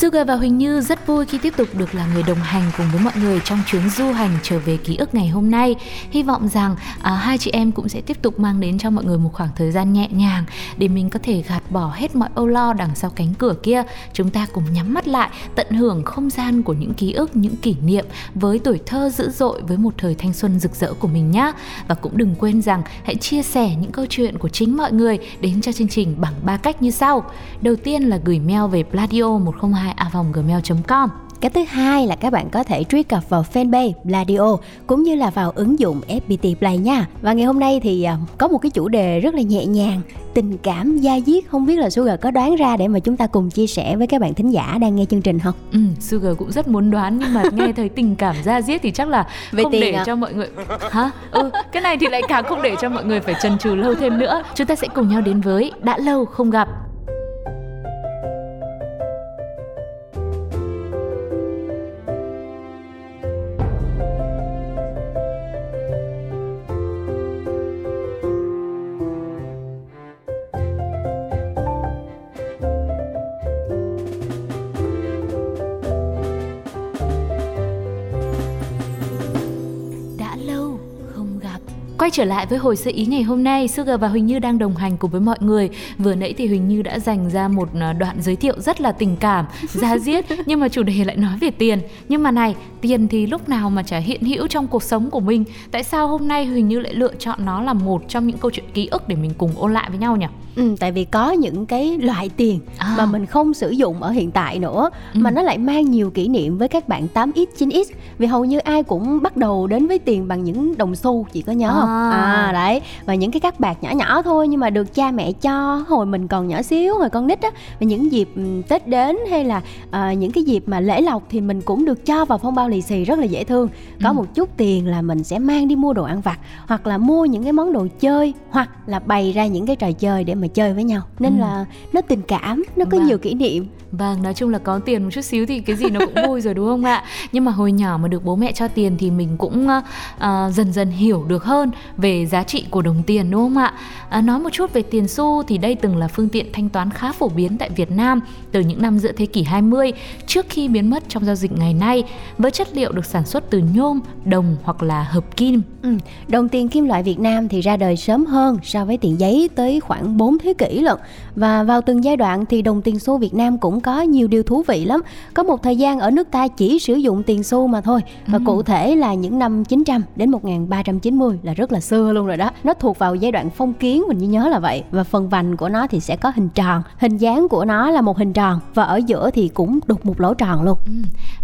Suga và Huỳnh Như rất vui khi tiếp tục được là người đồng hành cùng với mọi người trong chuyến du hành trở về ký ức ngày hôm nay. Hy vọng rằng à, hai chị em cũng sẽ tiếp tục mang đến cho mọi người một khoảng thời gian nhẹ nhàng để mình có thể gạt bỏ hết mọi âu lo đằng sau cánh cửa kia. Chúng ta cùng nhắm mắt lại, tận hưởng không gian của những ký ức, những kỷ niệm với tuổi thơ dữ dội với một thời thanh xuân rực rỡ của mình nhé. Và cũng đừng quên rằng hãy chia sẻ những câu chuyện của chính mọi người đến cho chương trình bằng ba cách như sau. Đầu tiên là gửi mail về pladio102 online@vongmail.com. Cái thứ hai là các bạn có thể truy cập vào fanpage Bladio cũng như là vào ứng dụng FPT Play nha. Và ngày hôm nay thì à, có một cái chủ đề rất là nhẹ nhàng, tình cảm da diết không biết là Sugar có đoán ra để mà chúng ta cùng chia sẻ với các bạn thính giả đang nghe chương trình không? Ừ, Sugar cũng rất muốn đoán nhưng mà nghe thấy tình cảm da diết thì chắc là Về không để à? cho mọi người hả? Ừ, cái này thì lại càng không để cho mọi người phải chần chừ lâu thêm nữa. Chúng ta sẽ cùng nhau đến với đã lâu không gặp Quay trở lại với hồi sơ ý ngày hôm nay, Sugar và Huỳnh Như đang đồng hành cùng với mọi người. Vừa nãy thì Huỳnh Như đã dành ra một à, đoạn giới thiệu rất là tình cảm, da diết, nhưng mà chủ đề lại nói về tiền. Nhưng mà này, tiền thì lúc nào mà chả hiện hữu trong cuộc sống của mình. Tại sao hôm nay Huỳnh Như lại lựa chọn nó là một trong những câu chuyện ký ức để mình cùng ôn lại với nhau nhỉ? Ừ, tại vì có những cái loại tiền À. mà mình không sử dụng ở hiện tại nữa Ừ. mà nó lại mang nhiều kỷ niệm với các bạn 8x 9x vì hầu như ai cũng bắt đầu đến với tiền bằng những đồng xu chị có nhớ không À. à đấy và những cái các bạc nhỏ nhỏ thôi nhưng mà được cha mẹ cho hồi mình còn nhỏ xíu hồi con nít á và những dịp ừ, tết đến hay là à, những cái dịp mà lễ lộc thì mình cũng được cho vào phong bao lì xì rất là dễ thương có Ừ. một chút tiền là mình sẽ mang đi mua đồ ăn vặt hoặc là mua những cái món đồ chơi hoặc là bày ra những cái trò chơi để mà chơi với nhau nên Ừ. là nó tình cảm nó có Vâng. nhiều kỷ niệm Vâng, nói chung là có tiền một chút xíu thì cái gì nó cũng vui rồi đúng không ạ? Nhưng mà hồi nhỏ mà được bố mẹ cho tiền thì mình cũng uh, dần dần hiểu được hơn về giá trị của đồng tiền đúng không ạ? À, nói một chút về tiền xu thì đây từng là phương tiện thanh toán khá phổ biến tại Việt Nam từ những năm giữa thế kỷ 20 trước khi biến mất trong giao dịch ngày nay với chất liệu được sản xuất từ nhôm, đồng hoặc là hợp kim. Ừ. Đồng tiền kim loại Việt Nam thì ra đời sớm hơn so với tiền giấy tới khoảng 4 thế kỷ lận Và vào từng giai đoạn thì đồng tiền xu Việt Nam cũng có nhiều điều thú vị lắm. Có một thời gian ở nước ta chỉ sử dụng tiền xu mà thôi. Và Ừ. cụ thể là những năm 900 đến 1390 là rất là xưa luôn rồi đó. Nó thuộc vào giai đoạn phong kiến mình nhớ là vậy. Và phần vành của nó thì sẽ có hình tròn. Hình dáng của nó là một hình tròn. Và ở giữa thì cũng đục một lỗ tròn luôn. Ừ.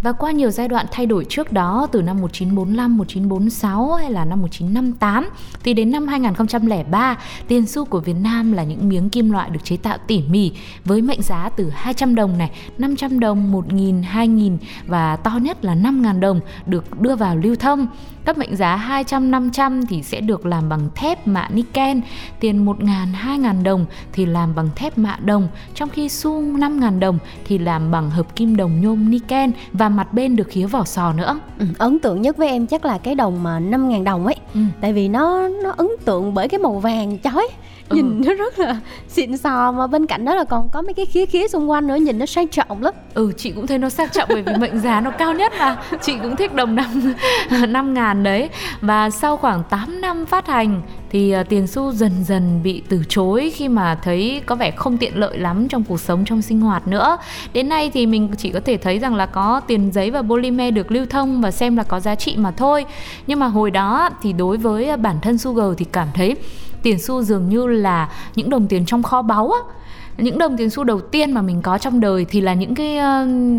Và qua nhiều giai đoạn thay đổi trước đó từ năm 1945, 1946 hay là năm 1958 thì đến năm 2003 tiền xu của Việt Nam là những miếng kim loại được chế tạo tỉ mỉ với mệnh giá từ 200 đồng này, 500 đồng, 1.000, 2.000 và to nhất là 5.000 đồng được đưa vào lưu thông. Các mệnh giá 200, 500 thì sẽ được làm bằng thép mạ niken, tiền 1.000, 2.000 đồng thì làm bằng thép mạ đồng, trong khi xu 5.000 đồng thì làm bằng hợp kim đồng nhôm niken và mặt bên được khía vỏ sò nữa. ừ. Ấn tượng nhất với em chắc là cái đồng mà 5.000 đồng ấy Ừ. tại vì nó nó ấn tượng bởi cái màu vàng chói Ừ. nhìn nó rất là xịn sò mà bên cạnh đó là còn có mấy cái khía khía xung quanh nữa nhìn nó sang trọng lắm Ừ chị cũng thấy nó sang trọng bởi vì mệnh giá nó cao nhất mà Chị cũng thích đồng năm năm ngàn đấy Và sau khoảng 8 năm phát hành thì à, tiền xu dần dần bị từ chối khi mà thấy có vẻ không tiện lợi lắm trong cuộc sống trong sinh hoạt nữa. Đến nay thì mình chỉ có thể thấy rằng là có tiền giấy và polymer được lưu thông và xem là có giá trị mà thôi. Nhưng mà hồi đó thì đối với bản thân Sugar thì cảm thấy tiền xu dường như là những đồng tiền trong kho báu á. Những đồng tiền xu đầu tiên mà mình có trong đời thì là những cái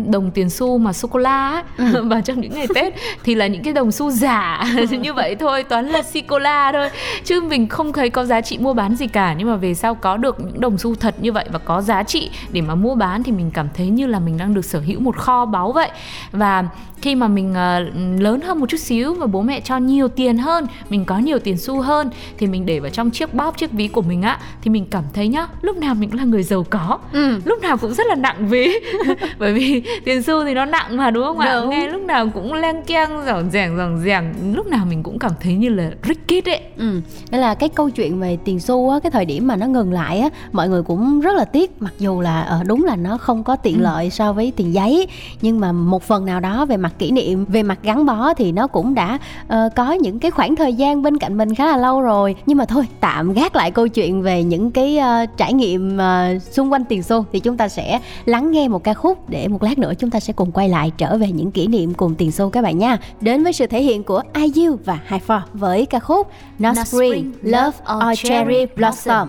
đồng tiền xu mà sô cô la ừ. và trong những ngày tết thì là những cái đồng xu giả. Ừ. như vậy thôi toán là sô cô la thôi. Chứ mình không thấy có giá trị mua bán gì cả. Nhưng mà về sau có được những đồng xu thật như vậy và có giá trị để mà mua bán thì mình cảm thấy như là mình đang được sở hữu một kho báu vậy. Và khi mà mình uh, lớn hơn một chút xíu và bố mẹ cho nhiều tiền hơn mình có nhiều tiền xu hơn thì mình để vào trong chiếc bóp chiếc ví của mình á thì mình cảm thấy nhá lúc nào mình cũng là người giàu có. Ừ. lúc nào cũng rất là nặng ví. Bởi vì tiền xu thì nó nặng mà đúng không ạ? Nghe lúc nào cũng len keng giỏng ràng giỏng ràng. Lúc nào mình cũng cảm thấy như là rich kid ấy. Ừ. Đây là cái câu chuyện về tiền xu á cái thời điểm mà nó ngừng lại á mọi người cũng rất là tiếc. Mặc dù là uh, đúng là nó không có tiện ừ. lợi so với tiền giấy nhưng mà một phần nào đó về mặt kỷ niệm về mặt gắn bó thì nó cũng đã uh, có những cái khoảng thời gian bên cạnh mình khá là lâu rồi nhưng mà thôi tạm gác lại câu chuyện về những cái uh, trải nghiệm uh, xung quanh tiền xu thì chúng ta sẽ lắng nghe một ca khúc để một lát nữa chúng ta sẽ cùng quay lại trở về những kỷ niệm cùng tiền xu các bạn nha đến với sự thể hiện của IU và High Four với ca khúc Not, Not Spring, Love or Cherry Blossom.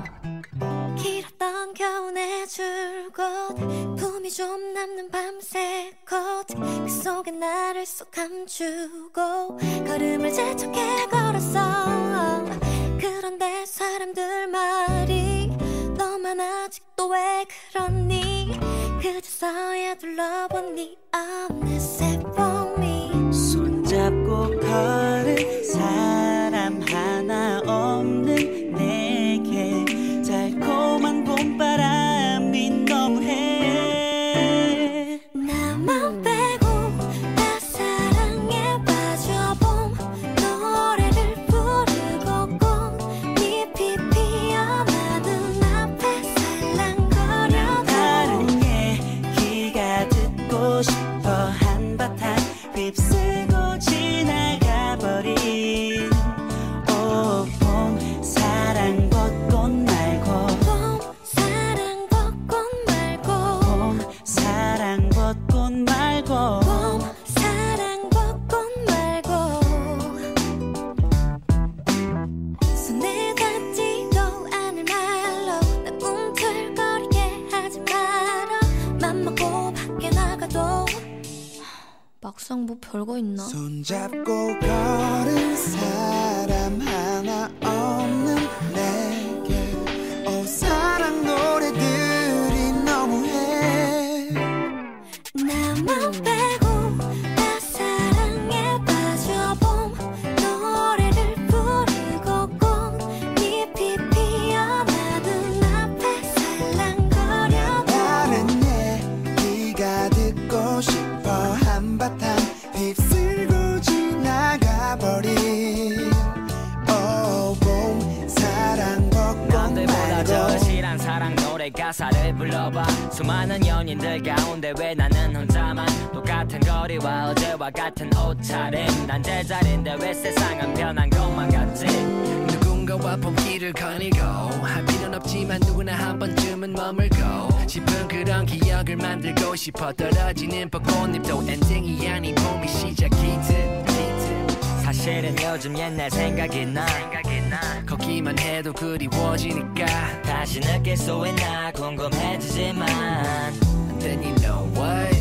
겨울의 줄곧 품이 좀 남는 밤새 컷그 속에 나를 쏙 감추고 걸음을 재촉해 걸었어. 그런데 사람들 말이 너만 아직도 왜 그러니? 그저서야 둘러본 네 어느새 for me 손잡고 걸은 사 왜 세상은 변한 것만 같지. 누군가와 봄길을 거닐고 할 필요는 없지만 누구나 한 번쯤은 머물고 싶은 그런 기억을 만들고 싶어 떨어지는 벚꽃잎도 엔딩이 아닌 봄이 시작이듯 사실은 요즘 옛날 생각이 나. 걷기만 해도 그리워지니까 다시 느낄 수 있나 궁금해지지만 Then you know what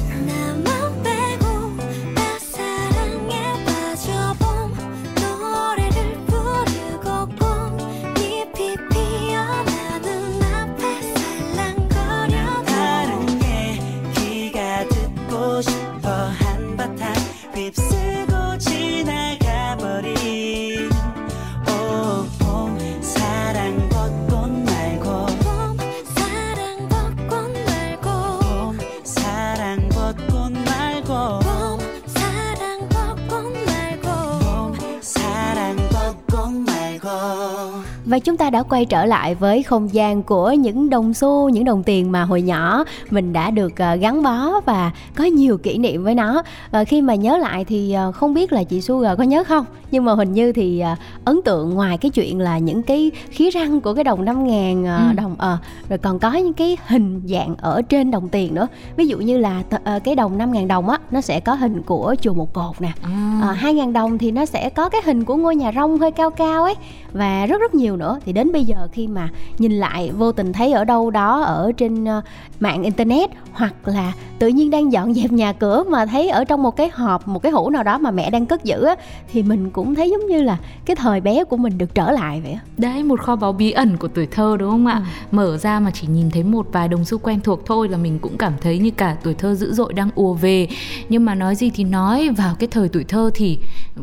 Và chúng ta đã quay trở lại với không gian của những đồng xu, những đồng tiền mà hồi nhỏ mình đã được ờ, gắn bó và có nhiều kỷ niệm với nó. Và khi mà nhớ lại thì ờ, không biết là chị Sugar có nhớ không? Nhưng mà hình như thì à, ấn tượng ngoài cái chuyện là những cái khía răng của cái đồng 5 ngàn à, Ừ. đồng ờ rồi còn có những cái hình dạng ở trên đồng tiền nữa ví dụ như là ờ, cái đồng 5 ngàn đồng á nó sẽ có hình của chùa một cột nè À. à, 2 ngàn đồng thì nó sẽ có cái hình của ngôi nhà rông hơi cao cao ấy và rất rất nhiều nữa thì đến bây giờ khi mà nhìn lại vô tình thấy ở đâu đó ở trên ờ, mạng internet hoặc là tự nhiên đang dọn dẹp nhà cửa mà thấy ở trong một cái hộp một cái hũ nào đó mà mẹ đang cất giữ á thì mình cũng thấy giống như là cái thời bé của mình được trở lại vậy Đấy một kho báu bí ẩn của tuổi thơ đúng không ạ? Ừ. Mở ra mà chỉ nhìn thấy một vài đồng xu quen thuộc thôi là mình cũng cảm thấy như cả tuổi thơ dữ dội đang ùa về. Nhưng mà nói gì thì nói vào cái thời tuổi thơ thì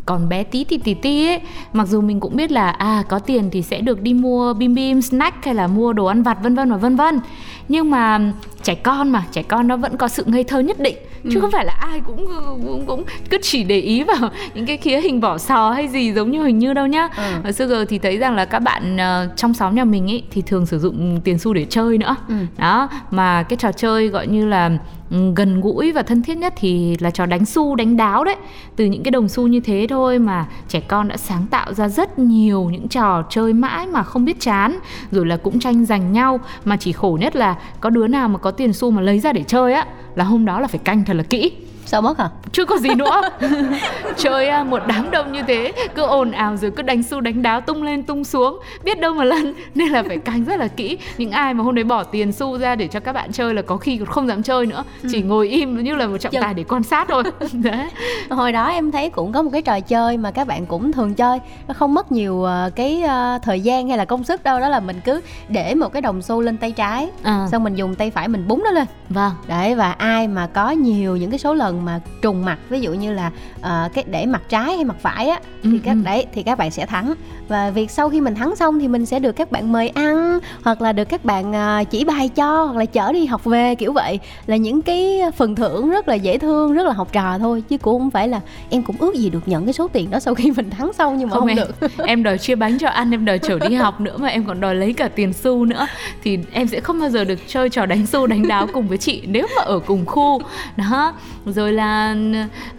còn bé tí tí tí tí ấy. Mặc dù mình cũng biết là à có tiền thì sẽ được đi mua bim bim snack hay là mua đồ ăn vặt vân vân và vân vân. Nhưng mà trẻ con mà trẻ con nó vẫn có sự ngây thơ nhất định chứ không phải là ai cũng cũng, cũng cứ chỉ để ý vào những cái khía hình vỏ sò hay gì giống như hình như đâu nhá. Ừ. ở Sugar thì thấy rằng là các bạn ờ, trong xóm nhà mình ấy thì thường sử dụng tiền xu để chơi nữa. Ừ. đó mà cái trò chơi gọi như là ừ, gần gũi và thân thiết nhất thì là trò đánh xu đánh đáo đấy. Từ những cái đồng xu như thế thôi mà trẻ con đã sáng tạo ra rất nhiều những trò chơi mãi mà không biết chán rồi là cũng tranh giành nhau. Mà chỉ khổ nhất là có đứa nào mà có tiền xu mà lấy ra để chơi á là hôm đó là phải canh thật là kỹ sao mất hả? Chưa có gì nữa. Chơi à, một đám đông như thế cứ ồn ào rồi cứ đánh xu đánh đáo tung lên tung xuống. Biết đâu mà lần nên là phải canh rất là kỹ. Những ai mà hôm đấy bỏ tiền xu ra để cho các bạn chơi là có khi còn không dám chơi nữa. Chỉ ngồi im như là một trọng tài để quan sát thôi. Đấy. Hồi đó em thấy cũng có một cái trò chơi mà các bạn cũng thường chơi. Nó không mất nhiều ờ, cái ờ, thời gian hay là công sức đâu. Đó là mình cứ để một cái đồng xu lên tay trái. À, xong mình dùng tay phải mình búng nó lên. Vâng. Đấy và ai mà có nhiều những cái số lần mà trùng mặt ví dụ như là ờ, cái để mặt trái hay mặt phải á thì Ừ, các ừ. đấy thì các bạn sẽ thắng. Và việc sau khi mình thắng xong thì mình sẽ được các bạn mời ăn hoặc là được các bạn ờ, chỉ bài cho hoặc là chở đi học về kiểu vậy. Là những cái phần thưởng rất là dễ thương rất là học trò thôi chứ cũng không phải là em cũng ước gì được nhận cái số tiền đó sau khi mình thắng xong nhưng mà không, em, được. Em đòi chia bánh cho ăn em đòi chở đi học nữa mà em còn đòi lấy cả tiền xu nữa. Thì em sẽ không bao giờ được chơi trò đánh xu đánh đáo cùng với chị nếu mà ở cùng khu. Đó rồi là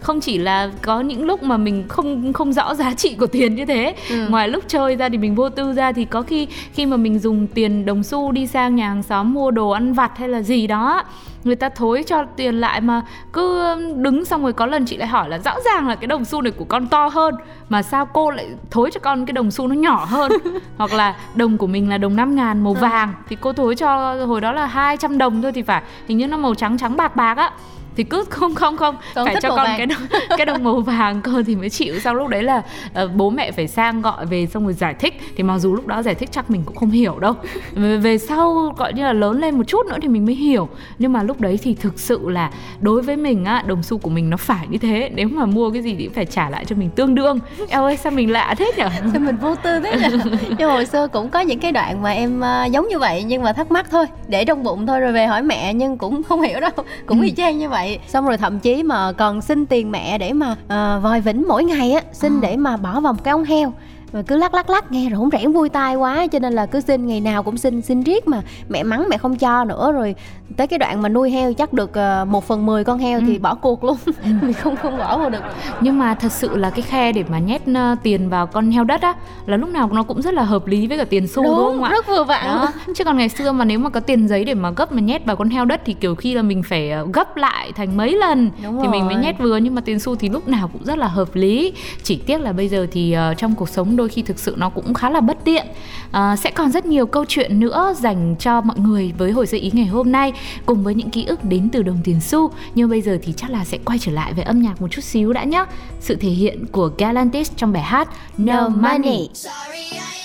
không chỉ là có những lúc mà mình không không rõ giá trị của tiền như thế Ừ. ngoài lúc chơi ra thì mình vô tư ra thì có khi khi mà mình dùng tiền đồng xu đi sang nhà hàng xóm mua đồ ăn vặt hay là gì đó người ta thối cho tiền lại mà cứ đứng xong rồi có lần chị lại hỏi là rõ ràng là cái đồng xu này của con to hơn mà sao cô lại thối cho con cái đồng xu nó nhỏ hơn? Hoặc là đồng của mình là đồng 5 ngàn màu vàng thì cô thối cho hồi đó là 200 đồng thôi thì phải hình như nó màu trắng trắng bạc bạc á thì cứ không không không. Con phải cho con vàng. cái đồng, cái đồng màu vàng cơ thì mới chịu. Sau lúc đấy là ờ, bố mẹ phải sang gọi về xong rồi giải thích. Thì mặc dù lúc đó giải thích chắc mình cũng không hiểu đâu. Về, sau gọi như là lớn lên một chút nữa thì mình mới hiểu. Nhưng mà lúc đấy thì thực sự là đối với mình á đồng xu của mình nó phải như thế. Nếu mà mua cái gì thì phải trả lại cho mình tương đương. Eo ơi sao mình lạ thế nhở? Sao mình vô tư thế nhỉ nhưng hồi xưa cũng có những cái đoạn mà em ờ, giống như vậy nhưng mà thắc mắc thôi. Để trong bụng thôi rồi về hỏi mẹ nhưng cũng không hiểu đâu. Cũng y chang như vậy xong rồi thậm chí mà còn xin tiền mẹ để mà ờ, vòi vĩnh mỗi ngày á xin À. để mà bỏ vào một cái ống heo rồi cứ lắc lắc lắc nghe rỗng rẽn vui tai quá cho nên là cứ xin ngày nào cũng xin xin riết mà. Mẹ mắng mẹ không cho nữa rồi tới cái đoạn mà nuôi heo chắc được ờ, một phần mười con heo thì Ừ. bỏ cuộc luôn. Mình không không bỏ vô được. Nhưng mà thật sự là cái khe để mà nhét ờ, tiền vào con heo đất á là lúc nào nó cũng rất là hợp lý với cả tiền xu đúng, không ạ? rất vừa vặn. Đó. Chứ còn ngày xưa mà nếu mà có tiền giấy để mà gấp mà nhét vào con heo đất thì kiểu khi là mình phải ờ, gấp lại thành mấy lần Đúng thì mình mới rồi. nhét vừa nhưng mà tiền xu thì lúc nào cũng rất là hợp lý. Chỉ tiếc là bây giờ thì ờ, trong cuộc sống đôi khi thực sự nó cũng khá là bất tiện. À, sẽ còn rất nhiều câu chuyện nữa dành cho mọi người với hồi sơ ý ngày hôm nay cùng với những ký ức đến từ đồng tiền xu. Nhưng bây giờ thì chắc là sẽ quay trở lại với âm nhạc một chút xíu đã nhé sự thể hiện của Galantis trong bài hát No Money. Sorry, I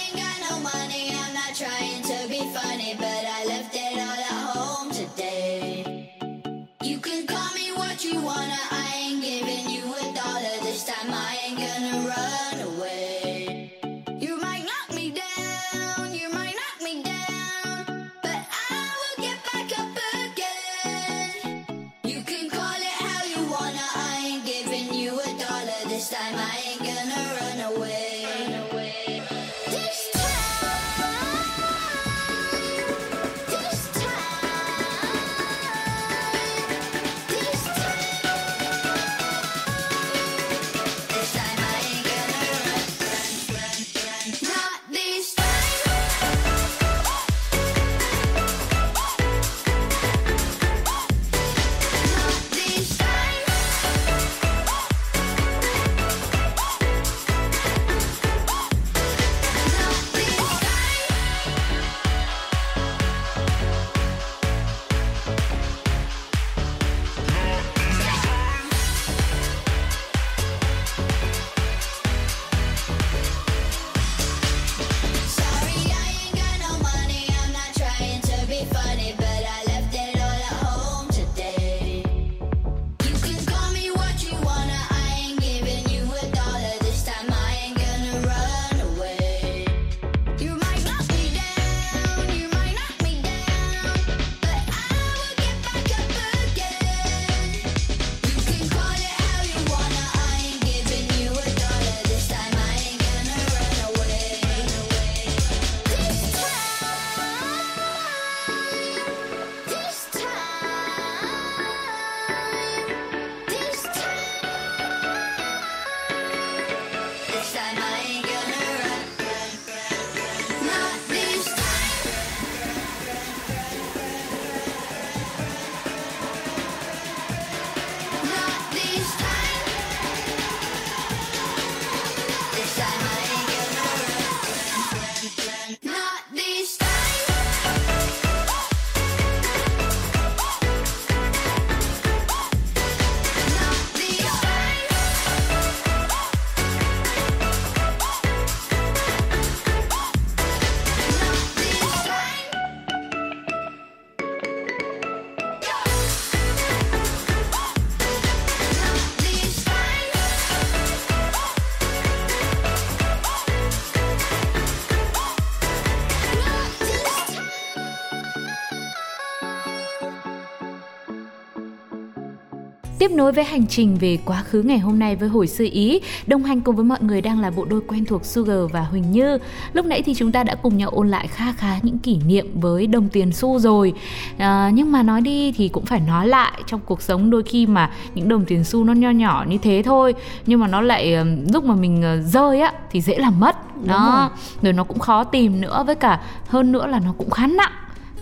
Tiếp nối với hành trình về quá khứ ngày hôm nay với hồi xưa Ý, đồng hành cùng với mọi người đang là bộ đôi quen thuộc Sugar và Huỳnh Như. Lúc nãy thì chúng ta đã cùng nhau ôn lại kha khá những kỷ niệm với đồng tiền xu rồi. À, nhưng mà nói đi thì cũng phải nói lại trong cuộc sống đôi khi mà những đồng tiền xu nó nho nhỏ như thế thôi nhưng mà nó lại lúc mà mình rơi á thì dễ làm mất đó rồi. rồi nó cũng khó tìm nữa với cả hơn nữa là nó cũng khá nặng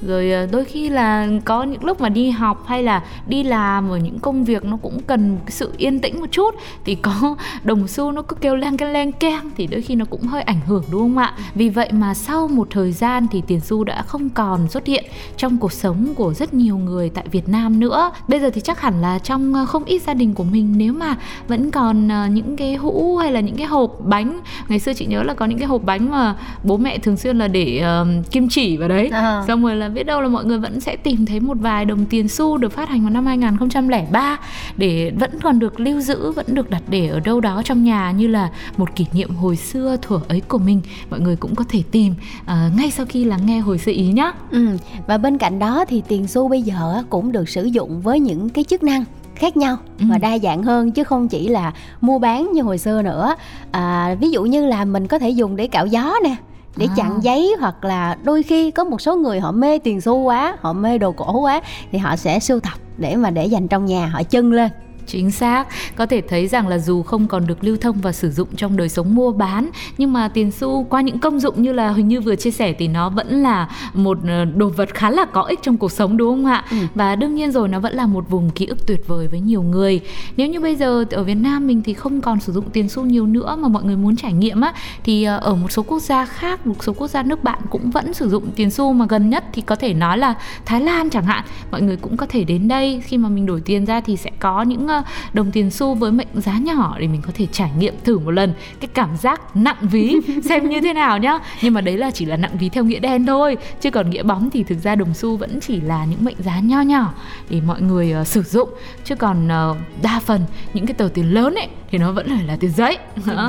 rồi ờ, đôi khi là có những lúc mà đi học hay là đi làm ở những công việc nó cũng cần một cái sự yên tĩnh một chút thì có đồng xu nó cứ kêu len keng len keng thì đôi khi nó cũng hơi ảnh hưởng đúng không ạ? Vì vậy mà sau một thời gian thì tiền xu đã không còn xuất hiện trong cuộc sống của rất nhiều người tại Việt Nam nữa. Bây giờ thì chắc hẳn là trong ờ, không ít gia đình của mình nếu mà vẫn còn ờ, những cái hũ hay là những cái hộp bánh ngày xưa chị nhớ là có những cái hộp bánh mà bố mẹ thường xuyên là để uh, kim chỉ vào đấy. À. xong rồi là biết đâu là mọi người vẫn sẽ tìm thấy một vài đồng tiền xu được phát hành vào năm 2003 để vẫn còn được lưu giữ, vẫn được đặt để ở đâu đó trong nhà như là một kỷ niệm hồi xưa thuở ấy của mình. Mọi người cũng có thể tìm uh, ngay sau khi lắng nghe hồi xưa ý nhé. Ừ. Và bên cạnh đó thì tiền xu bây giờ cũng được sử dụng với những cái chức năng khác nhau ừ. và đa dạng hơn chứ không chỉ là mua bán như hồi xưa nữa à, ví dụ như là mình có thể dùng để cạo gió nè để à. chặn giấy hoặc là đôi khi có một số người họ mê tiền xu quá họ mê đồ cổ quá thì họ sẽ sưu tập để mà để dành trong nhà họ chân lên Chính xác, có thể thấy rằng là dù không còn được lưu thông và sử dụng trong đời sống mua bán nhưng mà tiền xu qua những công dụng như là Huỳnh Như vừa chia sẻ thì nó vẫn là một ờ, đồ vật khá là có ích trong cuộc sống đúng không ạ? Ừ. Và đương nhiên rồi nó vẫn là một vùng ký ức tuyệt vời với nhiều người. Nếu như bây giờ ở Việt Nam mình thì không còn sử dụng tiền xu nhiều nữa mà mọi người muốn trải nghiệm á thì ờ, ở một số quốc gia khác, một số quốc gia nước bạn cũng vẫn sử dụng tiền xu mà gần nhất thì có thể nói là Thái Lan chẳng hạn. Mọi người cũng có thể đến đây khi mà mình đổi tiền ra thì sẽ có những ờ, đồng tiền xu với mệnh giá nhỏ để mình có thể trải nghiệm thử một lần cái cảm giác nặng ví xem như thế nào nhá. Nhưng mà đấy là chỉ là nặng ví theo nghĩa đen thôi chứ còn nghĩa bóng thì thực ra đồng xu vẫn chỉ là những mệnh giá nho nhỏ để mọi người uh, sử dụng. Chứ còn uh, đa phần những cái tờ tiền lớn ấy thì nó vẫn là tiền giấy.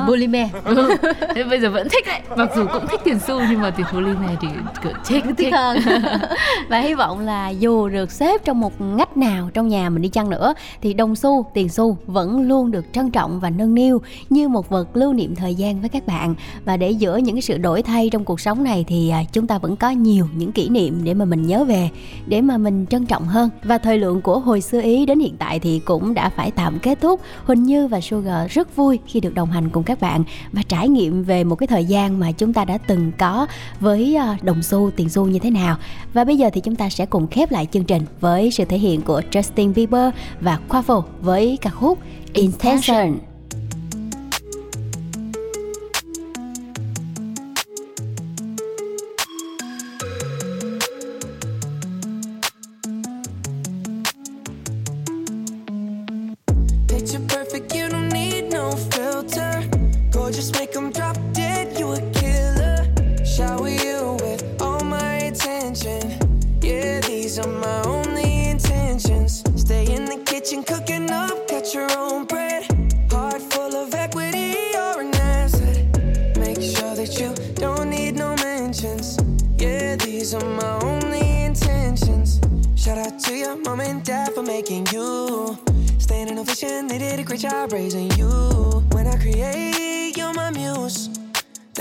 Polymer. Ừ. thế bây giờ vẫn thích đấy. Mặc dù cũng thích tiền xu nhưng mà tiền polymer thì cứ thích thích hơn. Và hy vọng là dù được xếp trong một ngách nào trong nhà mình đi chăng nữa thì đồng xu tiền xu vẫn luôn được trân trọng và nâng niu như một vật lưu niệm thời gian với các bạn. Và để giữa những cái sự đổi thay trong cuộc sống này thì à, chúng ta vẫn có nhiều những kỷ niệm để mà mình nhớ về, để mà mình trân trọng hơn. Và thời lượng của hồi xưa ý đến hiện tại thì cũng đã phải tạm kết thúc. Huỳnh Như và Sugar rất vui khi được đồng hành cùng các bạn và trải nghiệm về một cái thời gian mà chúng ta đã từng có với à, đồng xu, tiền xu như thế nào. Và bây giờ thì chúng ta sẽ cùng khép lại chương trình với sự thể hiện của Justin Bieber và Quavo với ca khúc Intention.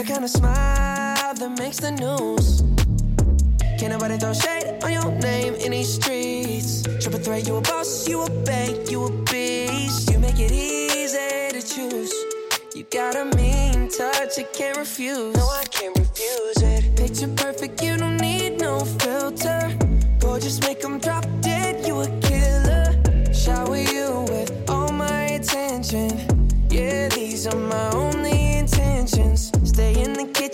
kind of smile that makes the news. Can't nobody throw shade on your name in these streets. Triple threat, you a boss, you a bank, you a beast. You make it easy to choose. You got a mean touch, you can't refuse. No, I can't refuse it. Picture perfect, you don't need no filter. Gorgeous, make them drop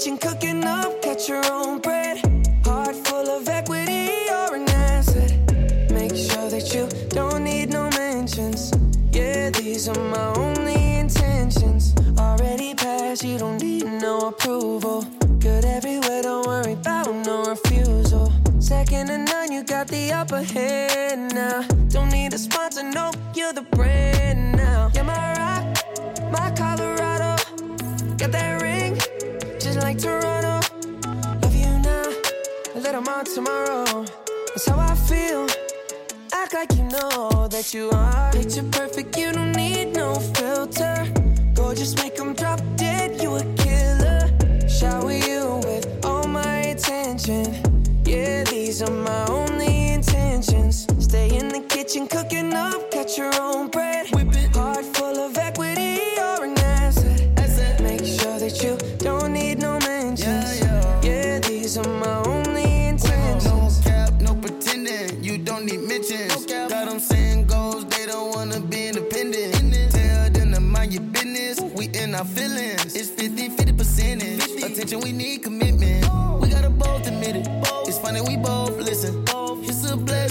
kitchen cooking up, catch your own bread. Heart full of equity, you're an asset. Make sure that you don't need no mentions. Yeah, these are my only intentions. Already passed, you don't need no approval. Good everywhere, don't worry about no refusal. Second to none, you got the upper hand now. Don't need a sponsor, no, you're the brand now. You're my rock, my Colorado. Got that like Toronto. Love you now, a little more tomorrow. That's how I feel. Act like you know that you are. Picture perfect, you don't need no filter. Gorgeous, make them drop dead, you a killer. Shower you with all my attention. Yeah, these are my only intentions. Stay in the kitchen, cooking up, Catch your own breath. in our feelings. It's 50 50 percentage. 50. Attention, we need commitment. We gotta both admit it. It's funny, we both listen. It's a blessing.